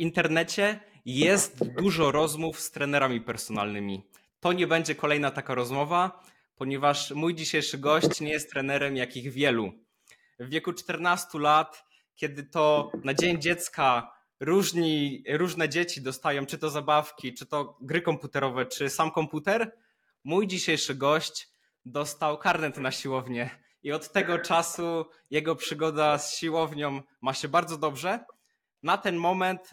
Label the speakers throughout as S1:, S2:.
S1: internecie jest dużo rozmów z trenerami personalnymi. To nie będzie kolejna taka rozmowa, ponieważ mój dzisiejszy gość nie jest trenerem, jakich wielu. W wieku 14 lat, kiedy to na Dzień Dziecka różni, różne dzieci dostają czy to zabawki, czy to gry komputerowe, czy sam komputer, mój dzisiejszy gość dostał karnet na siłownię. I od tego czasu jego przygoda z siłownią ma się bardzo dobrze. Na ten moment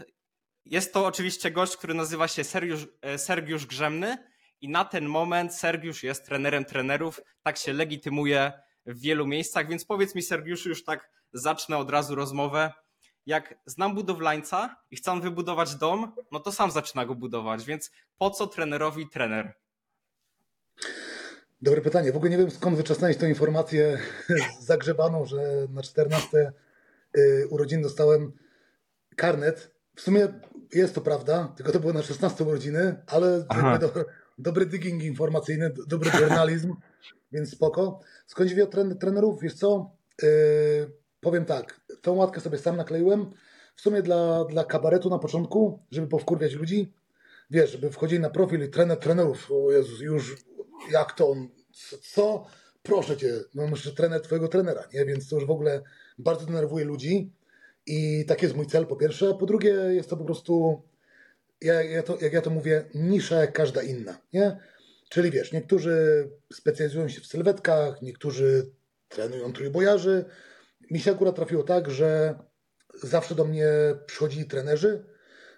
S1: jest to oczywiście gość, który nazywa się Sergiusz, e, Sergiusz Grzemny i na ten moment Sergiusz jest trenerem trenerów, tak się legitymuje w wielu miejscach, więc powiedz mi Sergiuszu, już tak zacznę od razu rozmowę. Jak znam budowlańca i chcę wybudować dom, no to sam zaczyna go budować, więc po co trenerowi trener?
S2: Dobre pytanie. W ogóle nie wiem skąd wyczesnąłeś tę informację zagrzebaną, że na 14 y, urodziny dostałem karnet. W sumie jest to prawda, tylko to było na 16 urodziny, ale do, dobry digging informacyjny, dobry journalizm, więc spoko. Skąd wziął tren, trenerów? Wiesz co? Yy, powiem tak, tą łatkę sobie sam nakleiłem. W sumie dla, dla kabaretu na początku, żeby powkurwiać ludzi. Wiesz, żeby wchodzili na profil i trener trenerów. O Jezus, już jak to on, co? Proszę cię, no myślę, trener twojego trenera, nie? Więc to już w ogóle bardzo denerwuje ludzi. I tak jest mój cel, po pierwsze. A po drugie, jest to po prostu, ja, ja to, jak ja to mówię, nisza jak każda inna. Nie? Czyli wiesz, niektórzy specjalizują się w sylwetkach, niektórzy trenują trójbojarzy. Mi się akurat trafiło tak, że zawsze do mnie przychodzili trenerzy,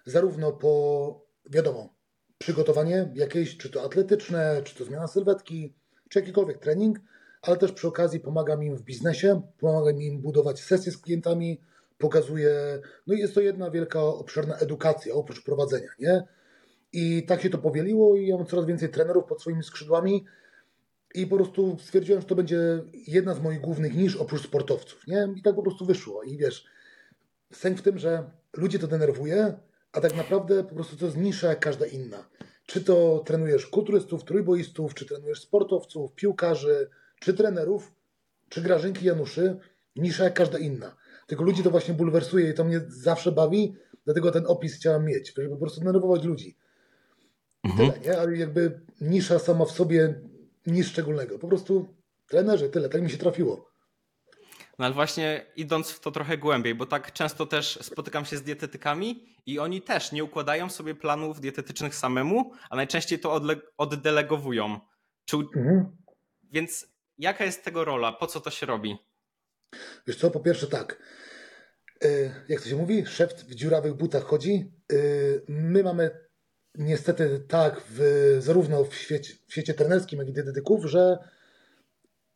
S2: zarówno po, wiadomo, przygotowanie jakieś, czy to atletyczne, czy to zmiana sylwetki, czy jakikolwiek trening, ale też przy okazji pomagam im w biznesie, pomagam im budować sesje z klientami, pokazuje, no jest to jedna wielka, obszerna edukacja oprócz prowadzenia, nie? I tak się to powieliło i ja mam coraz więcej trenerów pod swoimi skrzydłami i po prostu stwierdziłem, że to będzie jedna z moich głównych niż oprócz sportowców, nie? I tak po prostu wyszło i wiesz, sęk w tym, że ludzi to denerwuje, a tak naprawdę po prostu to jest nisza jak każda inna. Czy to trenujesz kulturystów, trójboistów, czy trenujesz sportowców, piłkarzy, czy trenerów, czy grażynki Januszy, nisza jak każda inna. Tylko ludzi to właśnie bulwersuje i to mnie zawsze bawi, dlatego ten opis chciałem mieć, żeby po prostu denerwować ludzi. Mhm. Tyle, nie? Ale jakby nisza sama w sobie nic szczególnego. Po prostu trenerzy, tyle, tak mi się trafiło.
S1: No ale właśnie idąc w to trochę głębiej, bo tak często też spotykam się z dietetykami i oni też nie układają sobie planów dietetycznych samemu, a najczęściej to oddelegowują. Czy... Mhm. Więc jaka jest tego rola? Po co to się robi?
S2: Wiesz co, po pierwsze tak, e, jak to się mówi, szef w dziurawych butach chodzi. E, my mamy niestety tak, w, zarówno w świecie, w świecie trenerskim, jak i dietetyków, że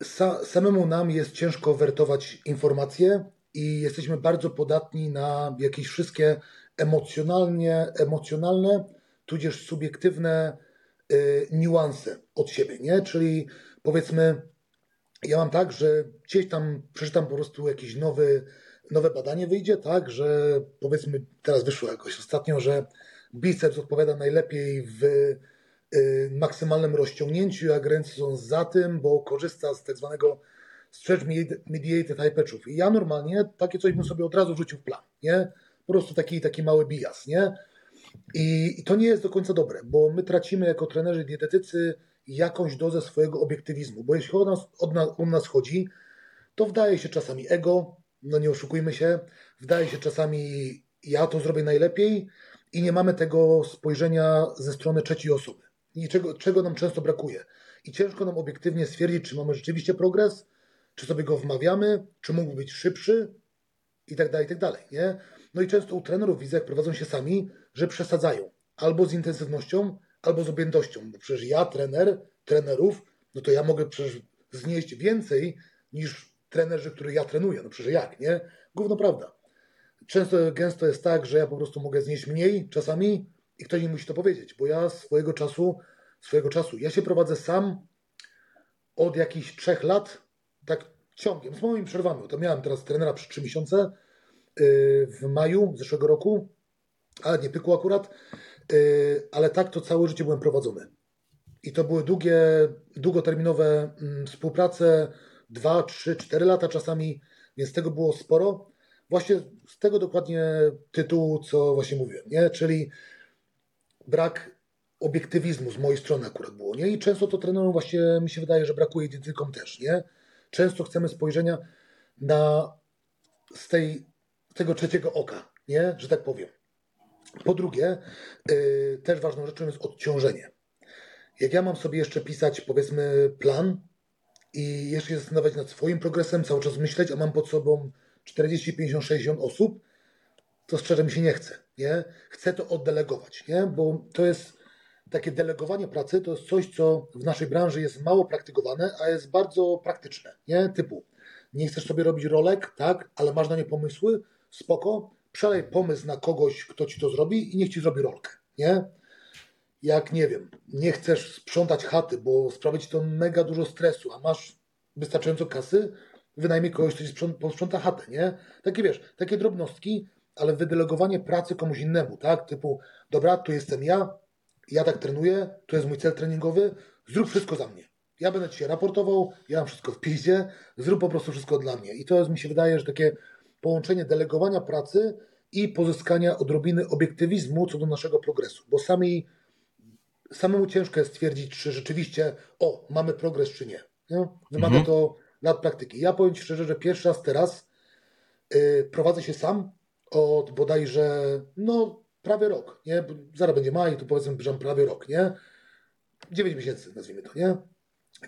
S2: sa, samemu nam jest ciężko wertować informacje i jesteśmy bardzo podatni na jakieś wszystkie emocjonalnie, emocjonalne, tudzież subiektywne y, niuanse od siebie, nie? Czyli powiedzmy, ja mam tak, że gdzieś tam przeczytam po prostu jakieś nowy, nowe badanie wyjdzie, tak, że powiedzmy teraz wyszło jakoś ostatnio, że biceps odpowiada najlepiej w y, maksymalnym rozciągnięciu, jak ręce są za tym, bo korzysta z tak zwanego stretch mediated hypertrophy. I ja normalnie takie coś bym sobie od razu wrzucił w plan, nie? Po prostu taki, taki mały bias, nie? I, I to nie jest do końca dobre, bo my tracimy jako trenerzy dietetycy jakąś dozę swojego obiektywizmu, bo jeśli od nas, nas, u nas chodzi, to wdaje się czasami ego, no nie oszukujmy się, wdaje się czasami ja to zrobię najlepiej i nie mamy tego spojrzenia ze strony trzeciej osoby. I czego, czego nam często brakuje. I ciężko nam obiektywnie stwierdzić, czy mamy rzeczywiście progres, czy sobie go wmawiamy, czy mógłby być szybszy i tak dalej, i tak dalej, nie? No i często u trenerów widzę, jak prowadzą się sami, że przesadzają albo z intensywnością, albo z objętością. Bo przecież ja, trener, trenerów, no to ja mogę przecież znieść więcej niż trenerzy, których ja trenuję. No przecież jak, nie? Gówno prawda. Często, gęsto jest tak, że ja po prostu mogę znieść mniej czasami i ktoś mi musi to powiedzieć, bo ja swojego czasu, swojego czasu, ja się prowadzę sam od jakichś trzech lat, tak ciągiem, z małymi przerwami. To miałem teraz trenera przez trzy miesiące yy, w maju zeszłego roku, ale nie pykło akurat. Y, ale tak to całe życie byłem prowadzony. I to były długie, długoterminowe mm, współprace, dwa, trzy, cztery lata czasami, więc tego było sporo. właśnie z tego dokładnie tytułu, co właśnie mówiłem, nie? Czyli brak obiektywizmu z mojej strony akurat było, nie? I często to trenerom właśnie mi się wydaje, że brakuje dietetykom też, nie? Często chcemy spojrzenia na z tej, tego trzeciego oka, nie? Że tak powiem. Po drugie, yy, też ważną rzeczą jest odciążenie. Jak ja mam sobie jeszcze pisać, powiedzmy, plan i jeszcze się zastanawiać nad swoim progresem, cały czas myśleć, a mam pod sobą 40, 50, 60 osób, to szczerze mi się nie chce, nie? Chcę to oddelegować, nie? Bo to jest takie delegowanie pracy, to jest coś, co w naszej branży jest mało praktykowane, a jest bardzo praktyczne, nie? Typu, nie chcesz sobie robić rolek, tak, ale masz na nie pomysły, spoko, przelej pomysł na kogoś, kto ci to zrobi i niech ci zrobi rolkę, nie? Jak, nie wiem, nie chcesz sprzątać chaty, bo sprawia ci to mega dużo stresu, a masz wystarczająco kasy, wynajmij kogoś, kto ci posprząta chatę, nie? Takie, wiesz, takie drobnostki, ale wydelegowanie pracy komuś innemu, tak? Typu, dobra, tu jestem ja, ja tak trenuję, to jest mój cel treningowy, zrób wszystko za mnie. Ja będę ci się raportował, ja mam wszystko w piździe, zrób po prostu wszystko dla mnie. I to jest, mi się wydaje, że takie połączenie delegowania pracy i pozyskania odrobiny obiektywizmu co do naszego progresu, bo sami, samemu ciężko jest stwierdzić, czy rzeczywiście, o, mamy progres, czy nie. nie? Wymaga mhm. to lat praktyki. Ja powiem Ci szczerze, że pierwszy raz teraz yy, prowadzę się sam od bodajże, no, prawie rok, nie? Zaraz będzie maj, to powiedzmy, że prawie rok, nie? 9 miesięcy, nazwijmy to, nie?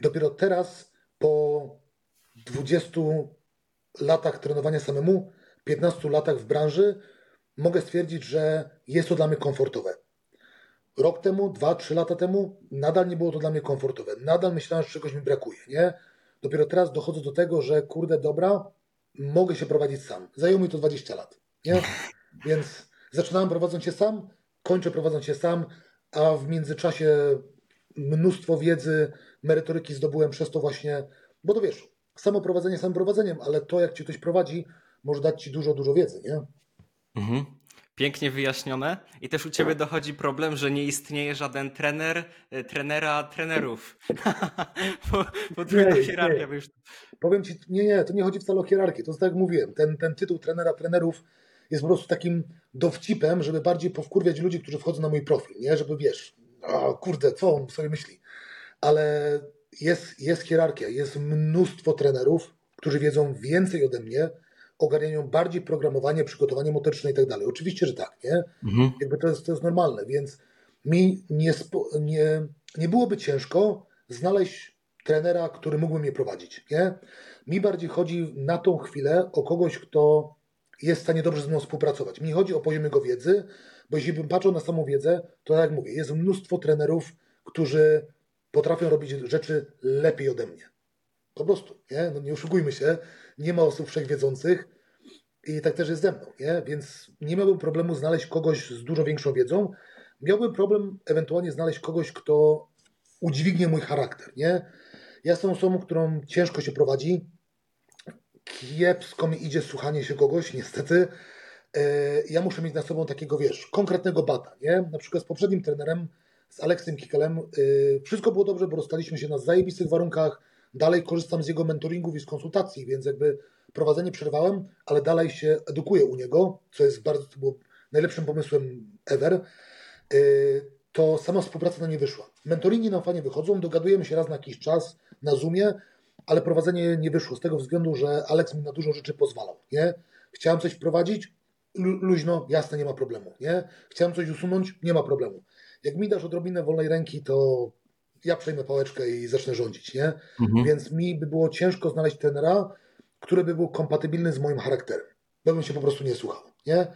S2: Dopiero teraz, po 20 latach trenowania samemu, 15 latach w branży, mogę stwierdzić, że jest to dla mnie komfortowe. Rok temu, dwa, trzy lata temu, nadal nie było to dla mnie komfortowe. Nadal myślałem, że czegoś mi brakuje, nie? Dopiero teraz dochodzę do tego, że kurde, dobra, mogę się prowadzić sam. Zajęło mi to 20 lat, nie? Więc zaczynałem prowadząc się sam, kończę prowadząc się sam, a w międzyczasie mnóstwo wiedzy, merytoryki zdobyłem przez to właśnie, bo to wiesz, samo prowadzenie samym prowadzeniem, ale to jak ci ktoś prowadzi, może dać ci dużo, dużo wiedzy, nie?
S1: Mhm. Pięknie wyjaśnione. I też u ciebie dochodzi problem, że nie istnieje żaden trener, e, trenera trenerów. Podwójna hierarchia. Już...
S2: Powiem ci, nie, nie, to nie chodzi wcale o hierarchię. To tak jak mówiłem, ten, ten tytuł trenera trenerów jest po prostu takim dowcipem, żeby bardziej powkurwiać ludzi, którzy wchodzą na mój profil, nie? Żeby wiesz, o kurde, co on sobie myśli. Ale jest, jest hierarchia, jest mnóstwo trenerów, którzy wiedzą więcej ode mnie, ogarniają bardziej programowanie, przygotowanie motoryczne i tak dalej. Oczywiście, że tak, nie? Mhm. Jakby to jest, to jest normalne, więc mi nie, nie, nie byłoby ciężko znaleźć trenera, który mógłby mnie prowadzić, nie? Mi bardziej chodzi na tą chwilę o kogoś, kto jest w stanie dobrze ze mną współpracować. Mi chodzi o poziom jego wiedzy, bo jeśli bym patrzył na samą wiedzę, to tak jak mówię, jest mnóstwo trenerów, którzy potrafią robić rzeczy lepiej ode mnie. Po prostu, nie? No nie oszukujmy się, nie ma osób wszechwiedzących i tak też jest ze mną, nie? Więc nie miałbym problemu znaleźć kogoś z dużo większą wiedzą. Miałbym problem ewentualnie znaleźć kogoś, kto udźwignie mój charakter, nie? Ja jestem osobą, którą ciężko się prowadzi. Kiepsko mi idzie słuchanie się kogoś, niestety. E, ja muszę mieć na sobą takiego, wiesz, konkretnego bata, nie? Na przykład z poprzednim trenerem, z Aleksem Kikelem, e, wszystko było dobrze, bo rozstaliśmy się na zajebistych warunkach, dalej korzystam z jego mentoringów i z konsultacji, więc jakby prowadzenie przerwałem, ale dalej się edukuję u niego, co jest bardzo, to było najlepszym pomysłem ever. Y, to sama współpraca na nie wyszła. Mentoringi nam fajnie wychodzą, dogadujemy się raz na jakiś czas na Zoomie, ale prowadzenie nie wyszło z tego względu, że Alex mi na dużo rzeczy pozwalał, nie? Chciałem coś wprowadzić, luźno, jasne, nie ma problemu, nie? Chciałem coś usunąć, nie ma problemu. Jak mi dasz odrobinę wolnej ręki, to ja przejmę pałeczkę i zacznę rządzić, nie? Mhm. Więc mi by było ciężko znaleźć trenera, który by był kompatybilny z moim charakterem. Bo bym się po prostu nie słuchał, nie?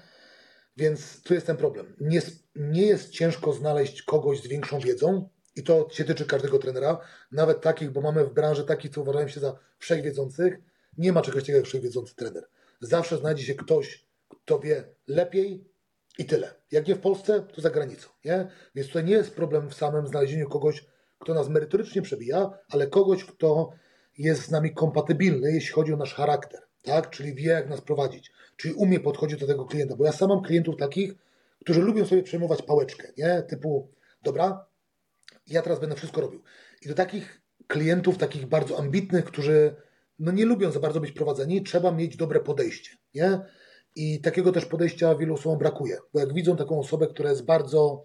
S2: Więc tu jest ten problem. Nie, nie jest ciężko znaleźć kogoś z większą wiedzą i to się tyczy każdego trenera, nawet takich, bo mamy w branży takich, co uważają się za wszechwiedzących. Nie ma czegoś takiego jak wszechwiedzący trener. Zawsze znajdzie się ktoś, kto wie lepiej i tyle. Jak nie w Polsce, to za granicą, nie? Więc tutaj nie jest problem w samym znalezieniu kogoś, kto nas merytorycznie przebija, ale kogoś, kto jest z nami kompatybilny, jeśli chodzi o nasz charakter, tak? Czyli wie, jak nas prowadzić, czyli umie podchodzić do tego klienta. Bo ja sam mam klientów takich, którzy lubią sobie przejmować pałeczkę, nie? Typu, dobra, ja teraz będę wszystko robił. I do takich klientów, takich bardzo ambitnych, którzy no nie lubią za bardzo być prowadzeni, trzeba mieć dobre podejście, nie? I takiego też podejścia wielu osobom brakuje, bo jak widzą taką osobę, która jest bardzo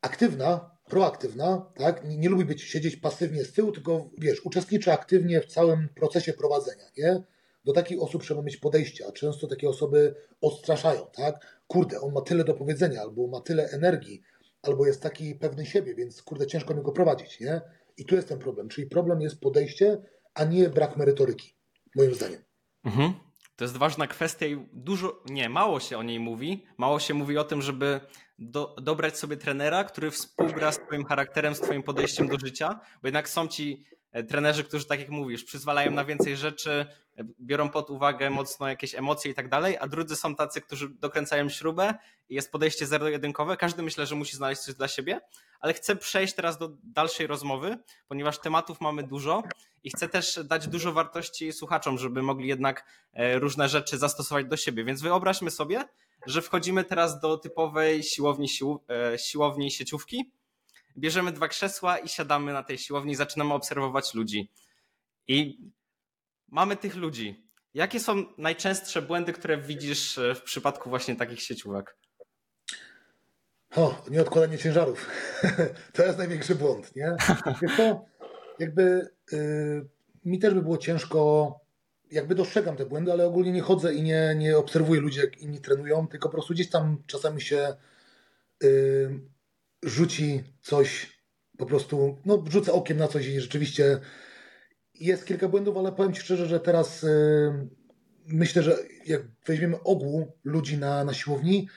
S2: aktywna, proaktywna, tak? Nie, nie lubi być siedzieć pasywnie z tyłu, tylko wiesz, uczestniczy aktywnie w całym procesie prowadzenia, nie? Do takich osób trzeba mieć podejście, a często takie osoby odstraszają, tak? Kurde, on ma tyle do powiedzenia, albo ma tyle energii, albo jest taki pewny siebie, więc kurde, ciężko mi go prowadzić, nie? I tu jest ten problem, czyli problem jest podejście, a nie brak merytoryki, moim zdaniem.
S1: Mhm. To jest ważna kwestia i dużo, nie, mało się o niej mówi. Mało się mówi o tym, żeby do, dobrać sobie trenera, który współgra z Twoim charakterem, z Twoim podejściem do życia, bo jednak są ci trenerzy, którzy, tak jak mówisz, przyzwalają na więcej rzeczy, e, biorą pod uwagę mocno jakieś emocje i tak dalej, a drudzy są tacy, którzy dokręcają śrubę i jest podejście zero-jedynkowe. Każdy myślę, że musi znaleźć coś dla siebie, ale chcę przejść teraz do dalszej rozmowy, ponieważ tematów mamy dużo i chcę też dać dużo wartości słuchaczom, żeby mogli jednak e, różne rzeczy zastosować do siebie. Więc wyobraźmy sobie, że wchodzimy teraz do typowej siłowni, sił, e, siłowni sieciówki, bierzemy dwa krzesła i siadamy na tej siłowni i zaczynamy obserwować ludzi. I mamy tych ludzi. Jakie są najczęstsze błędy, które widzisz e, w przypadku właśnie takich sieciówek?
S2: O, nieodkładanie ciężarów. to jest największy błąd, nie? to jakby yy, mi też by było ciężko, jakby dostrzegam te błędy, ale ogólnie nie chodzę i nie, nie obserwuję ludzi, jak inni trenują, tylko po prostu gdzieś tam czasami się yy, rzuci coś, po prostu, no rzucę okiem na coś i rzeczywiście jest kilka błędów, ale powiem Ci szczerze, że teraz yy, myślę, że jak weźmiemy ogół ludzi na, na siłowni,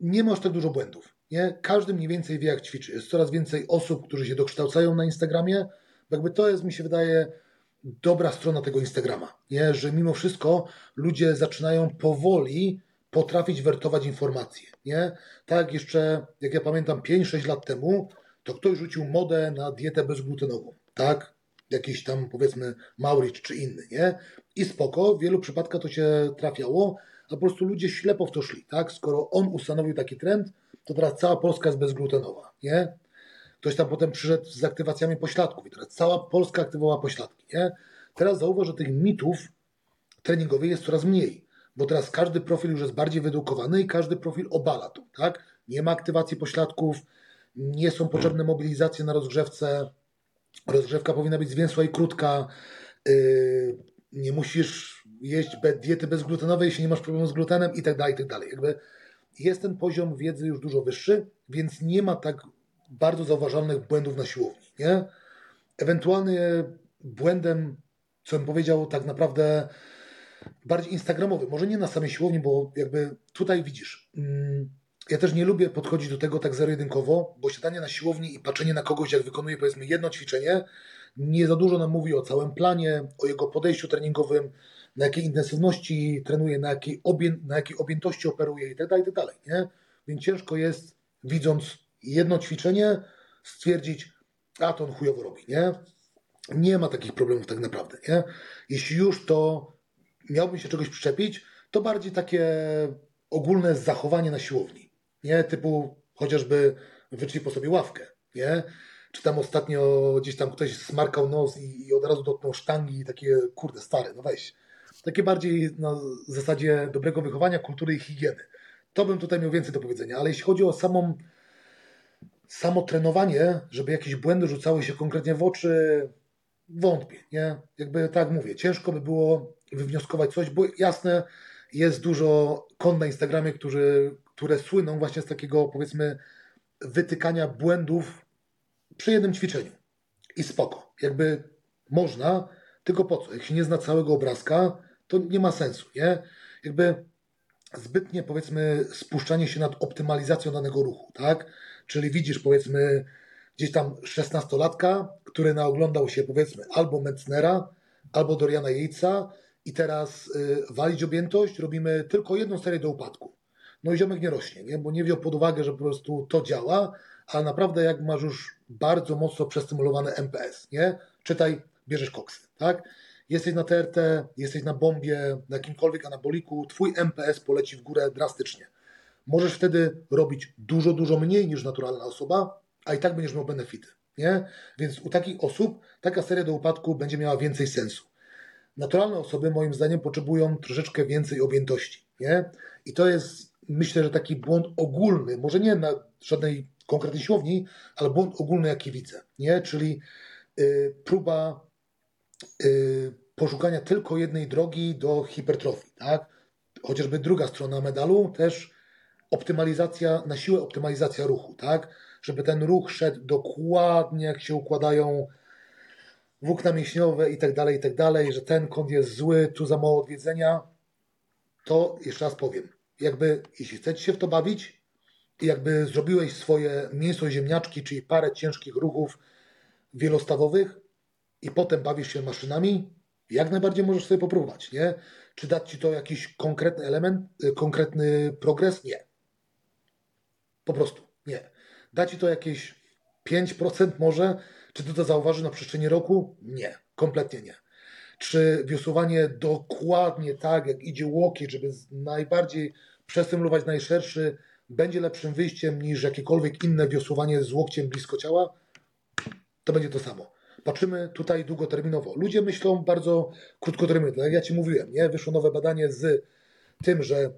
S2: nie ma aż tak dużo błędów. Nie? Każdy mniej więcej wie, jak ćwiczy. Jest coraz więcej osób, którzy się dokształcają na Instagramie. Jakby to jest, mi się wydaje, dobra strona tego Instagrama. Nie? Że mimo wszystko ludzie zaczynają powoli potrafić wertować informacje. Nie? Tak jeszcze, jak ja pamiętam, 5-6 lat temu, to ktoś rzucił modę na dietę bezglutenową. Tak? Jakiś tam, powiedzmy, Mauricz czy inny. Nie? I spoko, w wielu przypadkach to się trafiało, a po prostu ludzie ślepo w to szli. Tak? Skoro on ustanowił taki trend, to teraz cała Polska jest bezglutenowa, nie? Ktoś tam potem przyszedł z aktywacjami pośladków i teraz cała Polska aktywowała pośladki, nie? Teraz zauważ, że tych mitów treningowych jest coraz mniej, bo teraz każdy profil już jest bardziej wyedukowany i każdy profil obala to, tak? Nie ma aktywacji pośladków, nie są potrzebne mobilizacje na rozgrzewce, rozgrzewka powinna być zwięzła i krótka, yy, nie musisz jeść diety bezglutenowej, jeśli nie masz problemu z glutenem i tak dalej, i tak dalej. Jakby jest ten poziom wiedzy już dużo wyższy, więc nie ma tak bardzo zauważalnych błędów na siłowni. Nie? Ewentualnie błędem, co bym powiedział, tak naprawdę bardziej instagramowy, może nie na samej siłowni, bo jakby tutaj widzisz. Mm, ja też nie lubię podchodzić do tego tak zero-jedynkowo, bo siadanie na siłowni i patrzenie na kogoś, jak wykonuje powiedzmy jedno ćwiczenie, nie za dużo nam mówi o całym planie, o jego podejściu treningowym, na jakiej intensywności trenuje, na jakiej, obję, na jakiej objętości operuje i tak dalej, tak nie? Więc ciężko jest, widząc jedno ćwiczenie, stwierdzić, a to on chujowo robi, nie? Nie ma takich problemów tak naprawdę, nie? Jeśli już to miałbym się czegoś przyczepić, to bardziej takie ogólne zachowanie na siłowni, nie? Typu chociażby wyczli po sobie ławkę, nie? Czy tam ostatnio gdzieś tam ktoś smarkał nos i, i od razu dotknął sztangi i takie, kurde, stary, no weź, takie bardziej na zasadzie dobrego wychowania, kultury i higieny. To bym tutaj miał więcej do powiedzenia, ale jeśli chodzi o samą, samo trenowanie, żeby jakieś błędy rzucały się konkretnie w oczy, wątpię, nie? Jakby tak mówię, ciężko by było wywnioskować coś, bo jasne, jest dużo kon na Instagramie, którzy, które słyną właśnie z takiego, powiedzmy, wytykania błędów przy jednym ćwiczeniu. I spoko. Jakby można, tylko po co? Jak się nie zna całego obrazka, to nie ma sensu, nie? Jakby zbytnie, powiedzmy, spuszczanie się nad optymalizacją danego ruchu, tak? Czyli widzisz, powiedzmy, gdzieś tam szesnastolatka, który naoglądał się, powiedzmy, albo Metznera, albo Doriana Jejca i teraz y, walić objętość, robimy tylko jedną serię do upadku. No i ziomek nie rośnie, nie? bo nie wziął pod uwagę, że po prostu to działa, a naprawdę jak masz już bardzo mocno przestymulowany MPS, nie? Czytaj, bierzesz koksy, tak? jesteś na TRT, jesteś na bombie, na jakimkolwiek anaboliku, twój MPS poleci w górę drastycznie. Możesz wtedy robić dużo, dużo mniej niż naturalna osoba, a i tak będziesz miał benefity. Nie? Więc u takich osób taka seria do upadku będzie miała więcej sensu. Naturalne osoby, moim zdaniem, potrzebują troszeczkę więcej objętości. Nie? I to jest, myślę, że taki błąd ogólny, może nie na żadnej konkretnej siłowni, ale błąd ogólny, jaki widzę. Nie? Czyli y, próba y, poszukania tylko jednej drogi do hipertrofii. Tak? Chociażby druga strona medalu też optymalizacja, na siłę optymalizacja ruchu, tak? Żeby ten ruch szedł dokładnie, jak się układają włókna mięśniowe i tak dalej, i tak dalej, że ten kąt jest zły, tu za mało odwiedzenia, to jeszcze raz powiem, jakby jeśli chcecie się w to bawić i jakby zrobiłeś swoje mięso ziemniaczki, czyli parę ciężkich ruchów wielostawowych i potem bawisz się maszynami, jak najbardziej możesz sobie popróbować, nie? Czy dać ci to jakiś konkretny element, y, konkretny progres? Nie. Po prostu nie. Da ci to jakieś 5% może? Czy ty to zauważysz na przestrzeni roku? Nie, kompletnie nie. Czy wiosłowanie dokładnie tak, jak idzie łokieć, żeby najbardziej przestymulować najszerszy, będzie lepszym wyjściem niż jakiekolwiek inne wiosłowanie z łokciem blisko ciała? To będzie to samo. Patrzymy tutaj długoterminowo. Ludzie myślą bardzo krótkoterminowo. Tak jak ja Ci mówiłem, nie? wyszło nowe badanie z tym, że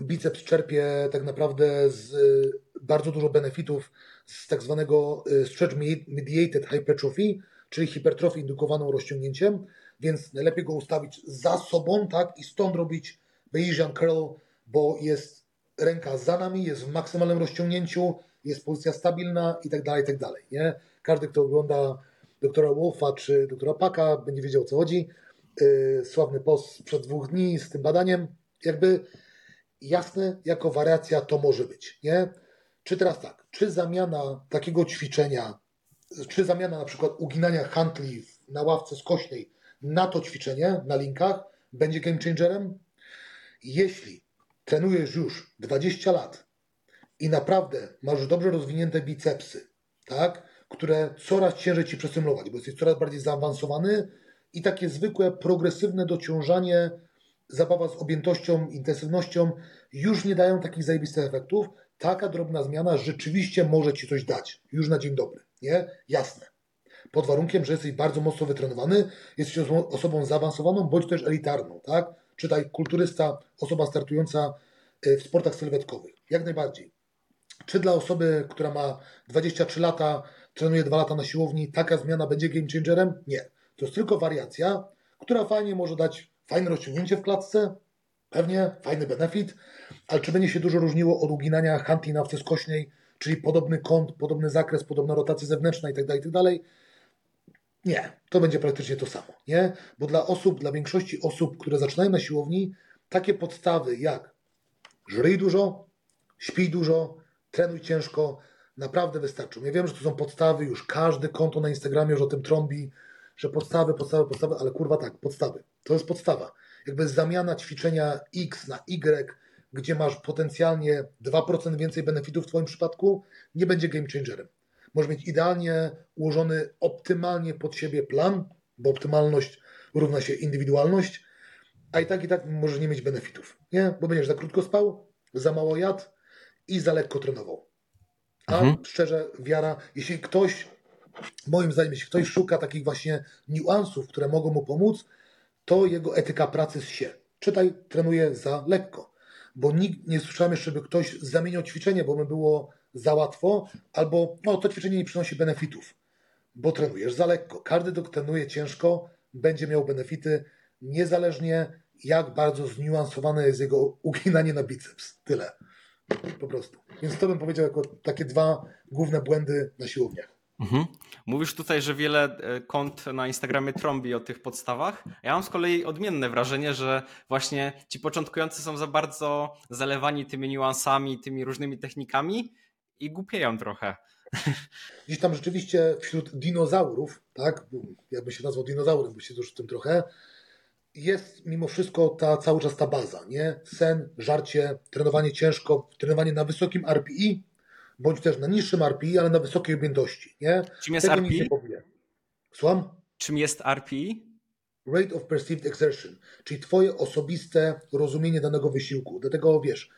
S2: biceps czerpie tak naprawdę z bardzo dużo benefitów z tak zwanego y, stretch mediated hypertrophy, czyli hipertrofii indukowaną rozciągnięciem, więc najlepiej go ustawić za sobą, tak, i stąd robić Bayesian curl, bo jest ręka za nami, jest w maksymalnym rozciągnięciu, jest pozycja stabilna i tak dalej, tak dalej, nie? Każdy, kto ogląda doktora Wolfa czy doktora Paka, będzie wiedział o co chodzi. Yy, sławny post sprzed dwóch dni z tym badaniem. Jakby jasne, jako wariacja to może być, nie? Czy teraz tak, czy zamiana takiego ćwiczenia, czy zamiana na przykład uginania handli na ławce skośnej na to ćwiczenie, na linkach, będzie game changerem? Jeśli trenujesz już 20 lat i naprawdę masz dobrze rozwinięte bicepsy, tak, które coraz ciężej ci przesymulować, bo jesteś coraz bardziej zaawansowany i takie zwykłe, progresywne dociążanie zabawa z objętością, intensywnością już nie dają takich zajebistych efektów. Taka drobna zmiana rzeczywiście może ci coś dać, już na dzień dobry, nie? Jasne. Pod warunkiem, że jesteś bardzo mocno wytrenowany, jesteś osobą zaawansowaną, bądź też elitarną, tak? Czytaj kulturysta, osoba startująca e, w sportach sylwetkowych. Jak najbardziej. Czy dla osoby, która ma 23 lata, trenuje 2 lata na siłowni, taka zmiana będzie game changerem? Nie. To jest tylko wariacja, która fajnie może dać Fajne rozciągnięcie w klatce, pewnie, fajny benefit, ale czy będzie się dużo różniło od uginania handli na wce skośnej, czyli podobny kąt, podobny zakres, podobna rotacja zewnętrzna itd., tak itd.? Tak nie, to będzie praktycznie to samo, nie? Bo dla osób, dla większości osób, które zaczynają na siłowni, takie podstawy jak żryj dużo, śpij dużo, trenuj ciężko, naprawdę wystarczą. Ja wiem, że to są podstawy, już każde konto na Instagramie już o tym trąbi, że podstawy, podstawy, podstawy, ale kurwa tak, podstawy. To jest podstawa. Jakby zamiana ćwiczenia X na Y, gdzie masz potencjalnie 2% więcej benefitów w Twoim przypadku, nie będzie game changerem. Możesz mieć idealnie ułożony, optymalnie pod siebie plan, bo optymalność równa się indywidualność, a i tak i tak możesz nie mieć benefitów, nie? Bo będziesz za krótko spał, za mało jadł i za lekko trenował. A mhm. szczerze, wiara, jeśli ktoś moim zdaniem, jeśli ktoś szuka takich właśnie niuansów, które mogą mu pomóc, to jego etyka pracy się. Czytaj, trenuje za lekko. Bo nikt nie słyszałem jeszcze, by ktoś zamieniał ćwiczenie, bo by było za łatwo, albo no, to ćwiczenie nie przynosi benefitów, bo trenujesz za lekko. Każdy, kto trenuje ciężko, będzie miał benefity, niezależnie jak bardzo zniuansowane jest jego uginanie na biceps. Tyle. Po prostu. Więc to bym powiedział jako takie dwa główne błędy na siłowniach.
S1: Mhm. Mówisz tutaj, że wiele e, kont na Instagramie trąbi o tych podstawach. Ja mam z kolei odmienne wrażenie, że właśnie ci początkujący są za bardzo zalewani tymi niuansami, tymi różnymi technikami i głupieją trochę.
S2: Gdzieś tam rzeczywiście wśród dinozaurów, tak, jakby się nazwał dinozaurem, bo się już w tym trochę, jest mimo wszystko ta cały czas ta baza, nie? Sen, żarcie, trenowanie ciężko, trenowanie na wysokim RPI, bądź też na niższym RPI, ale na wysokiej objętości. Nie?
S1: Czym jest Tego RPI?
S2: Słucham?
S1: Czym jest RPI?
S2: Rate of Perceived Exertion, czyli Twoje osobiste rozumienie danego wysiłku. Dlatego wiesz,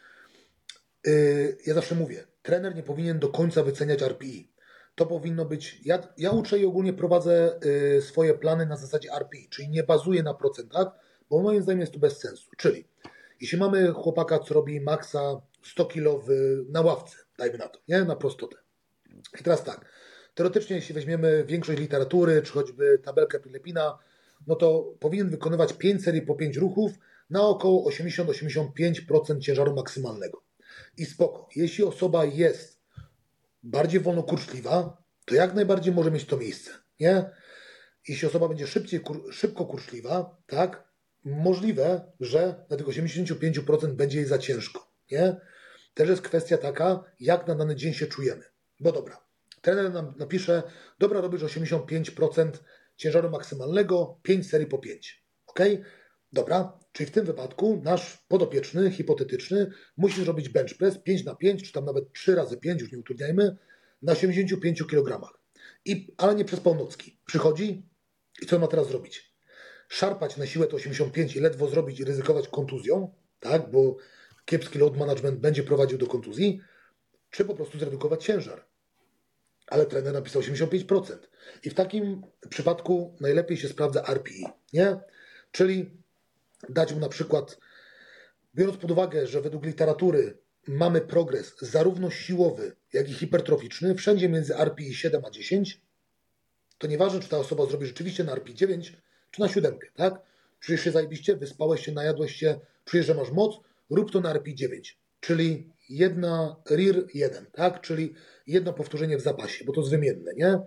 S2: yy, ja zawsze mówię, trener nie powinien do końca wyceniać RPI. To powinno być. Ja, ja uczę i ogólnie prowadzę yy, swoje plany na zasadzie RPI, czyli nie bazuję na procentach, bo moim zdaniem jest to bez sensu. Czyli Jeśli mamy chłopaka, co robi maksa 100 kg na ławce, dajmy na to, nie? Na prostotę. I teraz tak, teoretycznie jeśli weźmiemy większość literatury, czy choćby tabelkę Pilepina, no to powinien wykonywać 5 serii po 5 ruchów na około 80-85% ciężaru maksymalnego. I spoko, jeśli osoba jest bardziej wolnokurczliwa, to jak najbardziej może mieć to miejsce, nie? Jeśli osoba będzie szybciej, kur, szybko kurczliwa, tak, możliwe, że na tych 85% będzie jej za ciężko, nie? Też jest kwestia taka, jak na dany dzień się czujemy. Bo dobra, trener nam napisze, dobra, robisz 85% ciężaru maksymalnego, 5 serii po 5, ok? Dobra, czyli w tym wypadku nasz podopieczny, hipotetyczny, musi zrobić bench press 5 na 5, czy tam nawet 3 razy 5, już nie utrudniajmy, na 75 kg. I, ale nie przez północki. Przychodzi i co ma teraz zrobić? Szarpać na siłę to 85 i ledwo zrobić i ryzykować kontuzją, tak, bo kiepski load management będzie prowadził do kontuzji, czy po prostu zredukować ciężar. Ale trener napisał 85%. I w takim przypadku najlepiej się sprawdza RPI, nie? Czyli dać mu na przykład, biorąc pod uwagę, że według literatury mamy progres zarówno siłowy, jak i hipertroficzny, wszędzie między RPI 7 a 10, to nieważne, czy ta osoba zrobi rzeczywiście na RPI 9, czy na siódemkę, tak? Czujesz się zajebiście, wyspałeś się, najadłeś się, czujesz, że masz moc, rób to na RPI 9, czyli jedna RIR 1, tak? Czyli jedno powtórzenie w zapasie, bo to jest wymienne, nie?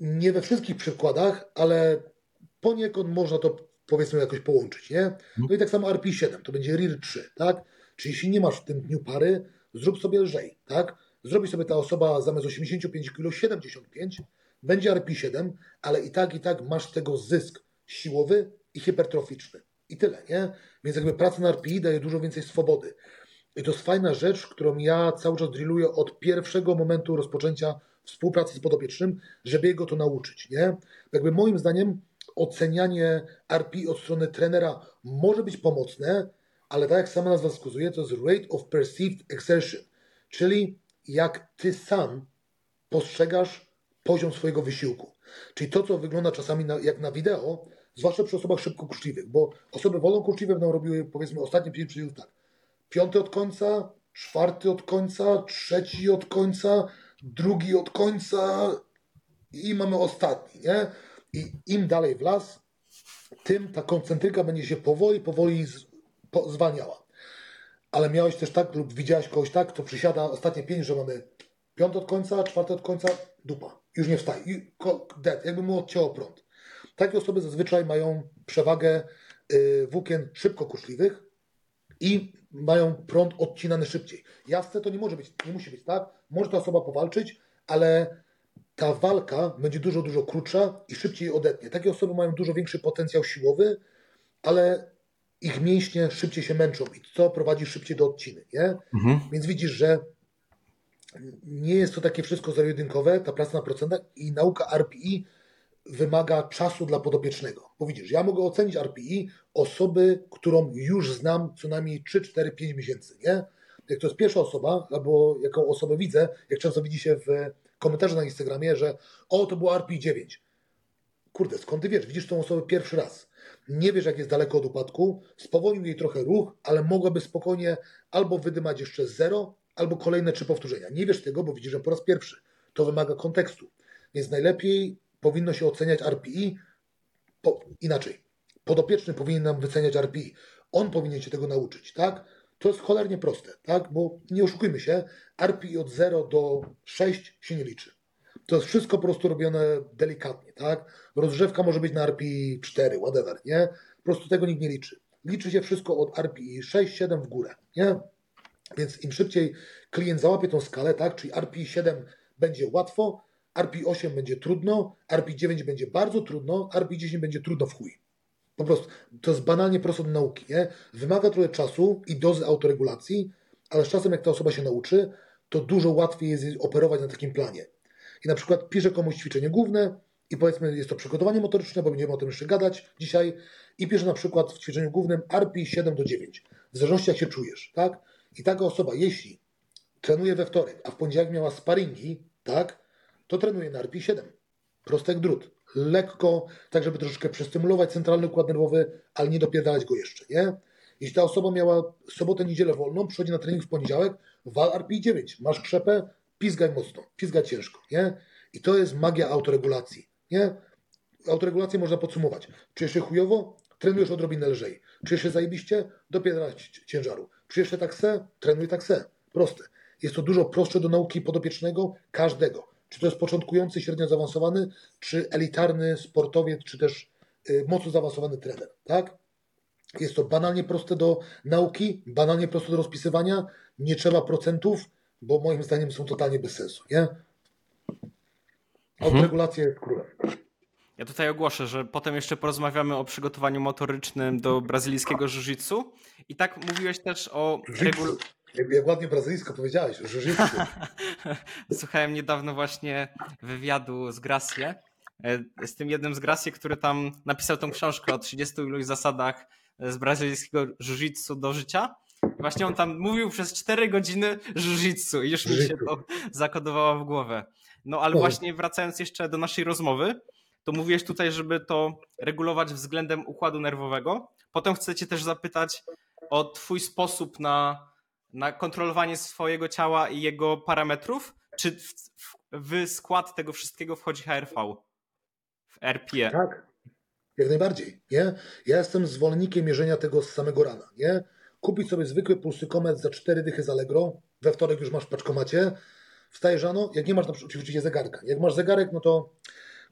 S2: Nie we wszystkich przykładach, ale poniekąd można to powiedzmy jakoś połączyć, nie? No i tak samo RPI 7, to będzie RIR 3, tak? Czyli jeśli nie masz w tym dniu pary, zrób sobie lżej, tak? Zrobi sobie ta osoba zamiast 85 kg 75, będzie RP 7, ale i tak, i tak masz tego zysk siłowy i hipertroficzny. I tyle, nie? Więc jakby praca na RPI daje dużo więcej swobody. I to jest fajna rzecz, którą ja cały czas drilluję od pierwszego momentu rozpoczęcia współpracy z podopiecznym, żeby jego to nauczyć, nie? Jakby moim zdaniem ocenianie RPI od strony trenera może być pomocne, ale tak jak sama nazwa wskazuje, to jest rate of perceived exertion, czyli jak ty sam postrzegasz poziom swojego wysiłku. Czyli to, co wygląda czasami na, jak na wideo, zwłaszcza przy osobach szybko kurczliwych, bo osoby wolno kurczliwe będą robiły powiedzmy ostatnie pięć przycisków tak. Piąty od końca, czwarty od końca, trzeci od końca, drugi od końca i mamy ostatni, nie? I im dalej w las, tym ta koncentryka będzie się powoli, powoli z, po, zwalniała. Ale miałeś też tak, lub widziałeś kogoś tak, kto przysiada ostatnie pięć, że mamy piąty od końca, czwarty od końca, dupa. Już nie wstaje. Dead, jakby mu odcięło prąd. Takie osoby zazwyczaj mają przewagę y, włókien szybko kuszliwych i mają prąd odcinany szybciej. Jasne, to nie może być, nie musi być tak. Może ta osoba powalczyć, ale ta walka będzie dużo, dużo krótsza i szybciej odetnie. Takie osoby mają dużo większy potencjał siłowy, ale ich mięśnie szybciej się męczą i to prowadzi szybciej do odciny, nie? Mhm. Więc widzisz, że nie jest to takie wszystko zero-jedynkowe, ta praca na procentach i nauka RPI wymaga czasu dla podopiecznego. Bo widzisz, ja mogę ocenić RPI osoby, którą już znam co najmniej 3, 4, 5 miesięcy, nie? Jak to jest pierwsza osoba, albo jaką osobę widzę, jak często widzi się w komentarzach na Instagramie, że o, to było RPI 9. Kurde, skąd ty wiesz? Widzisz tą osobę pierwszy raz. Nie wiesz, jak jest daleko od upadku, spowolnił jej trochę ruch, ale mogłaby spokojnie albo wydymać jeszcze zero, albo kolejne trzy powtórzenia. Nie wiesz tego, bo widzisz, że po raz pierwszy. To wymaga kontekstu. Więc najlepiej powinno się oceniać RPI po, inaczej. Podopieczny powinien nam wyceniać RPI. On powinien się tego nauczyć, tak? To jest cholernie proste, tak? Bo nie oszukujmy się, RPI od 0 do 6 się nie liczy. To jest wszystko po prostu robione delikatnie, tak? Rozgrzewka może być na RPI 4, whatever, nie? Po prostu tego nikt nie liczy. Liczy się wszystko od RPI 6, 7 w górę, nie? Więc im szybciej klient załapie tą skalę, tak, czyli RPI 7 będzie łatwo, RPI 8 będzie trudno, RPI 9 będzie bardzo trudno, RPI 10 będzie trudno w chuj. Po prostu to jest banalnie prosto do nauki. Nie? Wymaga trochę czasu i dozy autoregulacji, ale z czasem, jak ta osoba się nauczy, to dużo łatwiej jest operować na takim planie. I na przykład pisze komuś ćwiczenie główne i powiedzmy jest to przygotowanie motoryczne, bo będziemy o tym jeszcze gadać dzisiaj, i pisze na przykład w ćwiczeniu głównym RPI 7 do 9, w zależności jak się czujesz, tak? I taka osoba, jeśli trenuje we wtorek, a w poniedziałek miała sparingi, tak, to trenuje na RP 7. Prostek drut. Lekko, tak żeby troszeczkę przestymulować centralny układ nerwowy, ale nie dopierdalać go jeszcze, nie? Jeśli ta osoba miała sobotę, niedzielę wolną, przychodzi na trening w poniedziałek, wal RPI 9, masz krzepę, pizgaj mocno, pizgaj ciężko, nie? I to jest magia autoregulacji, nie? Autoregulację można podsumować. Czujesz się chujowo? Trenujesz odrobinę lżej. Czujesz się zajebiście? Dopierać ciężaru. Czujesz się tak se? Trenuj tak se. Proste. Jest to dużo prostsze do nauki podopiecznego każdego. Czy to jest początkujący, średnio zaawansowany, czy elitarny sportowiec, czy też y, mocno zaawansowany trener, tak? Jest to banalnie proste do nauki, banalnie proste do rozpisywania, nie trzeba procentów, bo moim zdaniem są totalnie bez sensu, nie? Autoregulacja jest królem.
S1: Ja tutaj ogłoszę, że potem jeszcze porozmawiamy o przygotowaniu motorycznym do brazylijskiego jiu-jitsu. I tak mówiłeś też o regul...
S2: Jak, jak ładnie brazylijsko powiedziałeś, jiu-jitsu.
S1: Słuchałem niedawno właśnie wywiadu z Gracie, e, z tym jednym z Gracie, który tam napisał tą książkę o 30 iluś zasadach z brazylijskiego jiu-jitsu do życia. Właśnie on tam mówił przez 4 godziny jiu-jitsu i już mi się to zakodowało w głowę. No ale właśnie wracając jeszcze do naszej rozmowy, to mówiłeś tutaj, żeby to regulować względem układu nerwowego. Potem chcecie też zapytać o Twój sposób na, na kontrolowanie swojego ciała i jego parametrów. Czy w, w, w skład tego wszystkiego wchodzi HRV? W RPE?
S2: Tak, jak najbardziej. Nie? Ja jestem zwolennikiem mierzenia tego z samego rana. Nie? Kupić sobie zwykły pulsykometr za cztery dychy z Allegro. We wtorek już masz w paczkomacie. Wstajesz rano, jak nie masz na przykład oczywiście zegarka. Jak masz zegarek, no to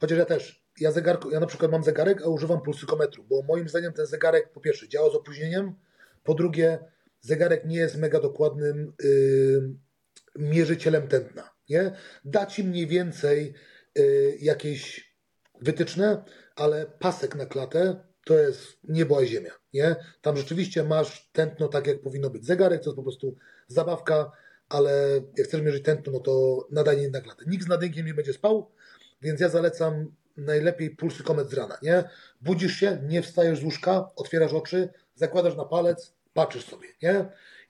S2: chociaż ja też ja, zegarku, ja na przykład mam zegarek, a używam pulsykometru, bo moim zdaniem ten zegarek po pierwsze działa z opóźnieniem, po drugie zegarek nie jest mega dokładnym yy, mierzycielem tętna. Nie? Da ci mniej więcej yy, jakieś wytyczne, ale pasek na klatę to jest niebo a ziemia. Nie? Tam rzeczywiście masz tętno tak, jak powinno być. Zegarek to jest po prostu zabawka, ale jak chcesz mierzyć tętno, no to nadanie na klatę. Nikt z nadynkiem nie będzie spał, więc ja zalecam najlepiej pulsykometr z rana, nie? Budzisz się, nie wstajesz z łóżka, otwierasz oczy, zakładasz na palec, patrzysz sobie, nie?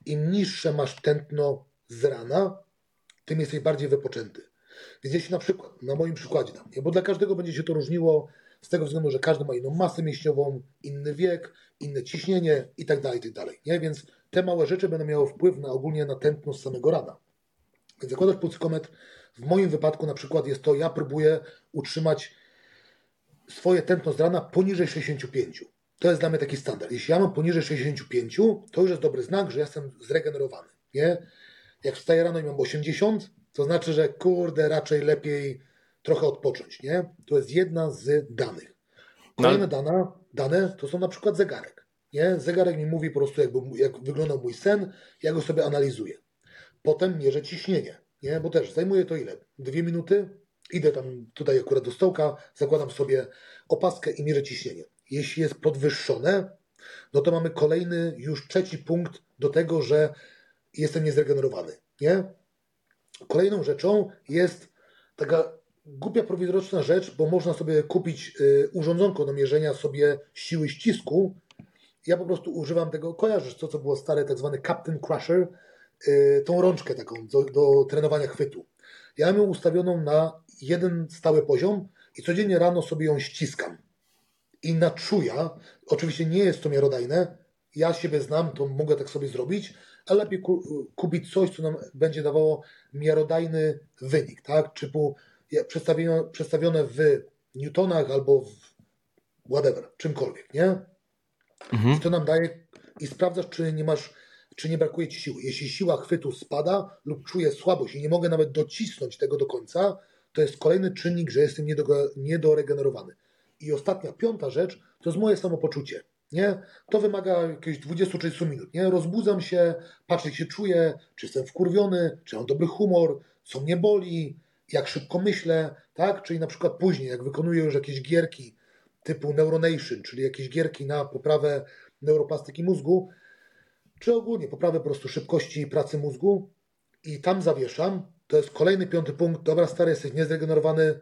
S2: Im niższe masz tętno z rana, tym jesteś bardziej wypoczęty. Więc jeśli na przykład, na moim przykładzie dam, bo dla każdego będzie się to różniło z tego względu, że każdy ma inną masę mięśniową, inny wiek, inne ciśnienie i tak dalej, i tak dalej, nie? Więc te małe rzeczy będą miały wpływ na ogólnie na tętno z samego rana. Więc zakładasz pulsykometr, w moim wypadku na przykład jest to, ja próbuję utrzymać swoje tętno z rana poniżej 65. To jest dla mnie taki standard. Jeśli ja mam poniżej 65, to już jest dobry znak, że jestem zregenerowany. Nie? Jak wstaję rano i mam 80, to znaczy, że kurde, raczej lepiej trochę odpocząć. Nie? To jest jedna z danych. Kolejne no. dane, dane to są na przykład zegarek. Nie? Zegarek mi mówi po prostu, jakby, jak wyglądał mój sen, ja go sobie analizuję. Potem mierzę ciśnienie, nie? bo też zajmuje to ile? Dwie minuty, Idę tam tutaj akurat do stołka, zakładam sobie opaskę i mierzę ciśnienie. Jeśli jest podwyższone, no to mamy kolejny, już trzeci punkt do tego, że jestem niezregenerowany. Nie? Kolejną rzeczą jest taka głupia prowizoryczna rzecz, bo można sobie kupić y, urządzonko do mierzenia sobie siły ścisku. Ja po prostu używam tego, kojarzysz to, co było stare, tak zwany Captain Crusher, y, tą rączkę taką do, do trenowania chwytu. Ja mam ją ustawioną na jeden stały poziom i codziennie rano sobie ją ściskam. I na czuja, oczywiście nie jest to miarodajne, ja siebie znam, to mogę tak sobie zrobić, ale lepiej kupić coś, co nam będzie dawało miarodajny wynik, tak? Typu przedstawione, przedstawione w newtonach albo w whatever, czymkolwiek, nie? Mhm. I to nam daje i sprawdzasz, czy nie masz, czy nie brakuje ci siły. Jeśli siła chwytu spada lub czuję słabość i nie mogę nawet docisnąć tego do końca, to jest kolejny czynnik, że jestem niedoregenerowany. I ostatnia, piąta rzecz, to jest moje samopoczucie. Nie? To wymaga jakieś 20-30 minut. Nie? Rozbudzam się, patrzę, jak się czuję, czy jestem wkurwiony, czy mam dobry humor, co mnie boli, jak szybko myślę, tak? Czyli na przykład później, jak wykonuję już jakieś gierki typu Neuronation, czyli jakieś gierki na poprawę neuroplastyki mózgu, czy ogólnie poprawę po prostu szybkości pracy mózgu i tam zawieszam, to jest kolejny piąty punkt. Dobra, stary, jesteś niezregenerowany,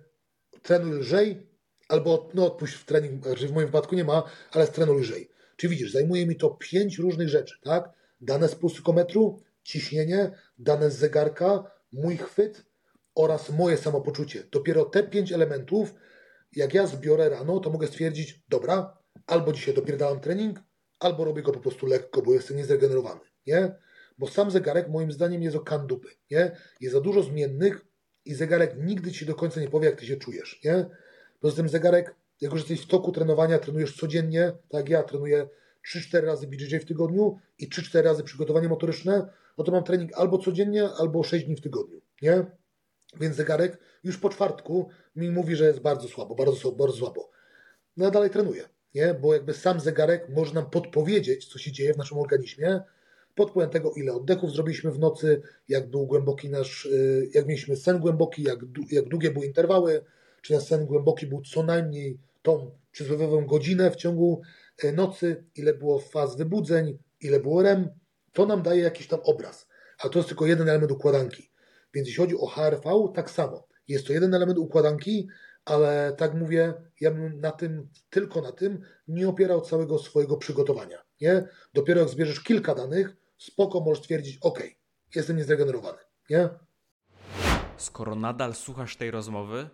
S2: trenuj lżej, albo no odpuść w trening, znaczy w moim wypadku nie ma, ale trenuj lżej. Czy widzisz, zajmuje mi to pięć różnych rzeczy, tak? Dane z pulsykometru, ciśnienie, dane z zegarka, mój chwyt oraz moje samopoczucie. Dopiero te pięć elementów, jak ja zbiorę rano, to mogę stwierdzić, dobra, albo dzisiaj dopierdalam trening, albo robię go po prostu lekko, bo jestem niezregenerowany, nie? Bo sam zegarek moim zdaniem jest o kandupy, nie? Jest za dużo zmiennych i zegarek nigdy ci do końca nie powie, jak ty się czujesz, nie? Poza tym zegarek, jako że jesteś w toku trenowania, trenujesz codziennie, tak jak ja trenuję 3-4 razy BJJ w tygodniu i 3-4 razy przygotowanie motoryczne, no to mam trening albo codziennie, albo 6 dni w tygodniu, nie? Więc zegarek już po czwartku mi mówi, że jest bardzo słabo, bardzo, bardzo słabo. No ja dalej trenuję, nie? Bo jakby sam zegarek może nam podpowiedzieć, co się dzieje w naszym organizmie, pod wpływem tego, ile oddechów zrobiliśmy w nocy, jak był głęboki nasz, y, jak mieliśmy sen głęboki, jak, jak długie były interwały, czy nasz sen głęboki był co najmniej tą przysłowiową godzinę w ciągu y, nocy, ile było faz wybudzeń, ile było REM, to nam daje jakiś tam obraz. A to jest tylko jeden element układanki. Więc jeśli chodzi o HRV, tak samo. Jest to jeden element układanki, ale tak mówię, ja bym na tym, tylko na tym nie opierał całego swojego przygotowania. Nie? Dopiero jak zbierzesz kilka danych, spoko możesz stwierdzić, ok, jestem niezregenerowany. Nie?
S1: Skoro nadal słuchasz tej rozmowy,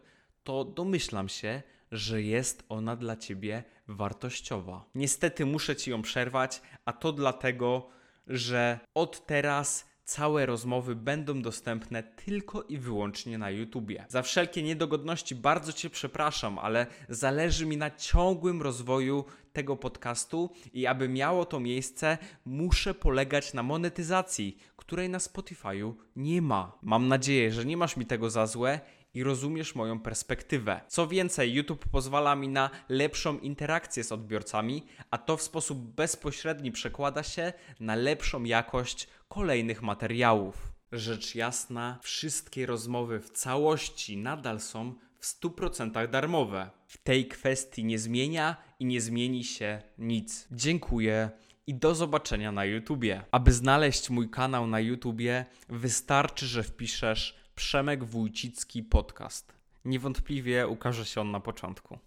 S1: to domyślam się, że jest ona dla ciebie wartościowa. Niestety muszę ci ją przerwać, a to dlatego, że od teraz całe rozmowy będą dostępne tylko i wyłącznie na YouTubie. Za wszelkie niedogodności bardzo cię przepraszam, ale zależy mi na ciągłym rozwoju tego podcastu i aby miało to miejsce, muszę polegać na monetyzacji, której na Spotify'u nie ma. Mam nadzieję, że nie masz mi tego za złe i rozumiesz moją perspektywę. Co więcej, YouTube pozwala mi na lepszą interakcję z odbiorcami, a to w sposób bezpośredni przekłada się na lepszą jakość kolejnych materiałów. Rzecz jasna, wszystkie rozmowy w całości nadal są w 100% darmowe. W tej kwestii nie zmienia i nie zmieni się nic. Dziękuję i do zobaczenia na YouTubie. Aby znaleźć mój kanał na YouTubie, wystarczy, że wpiszesz Przemek Wójcicki Podcast. Niewątpliwie ukaże się on na początku.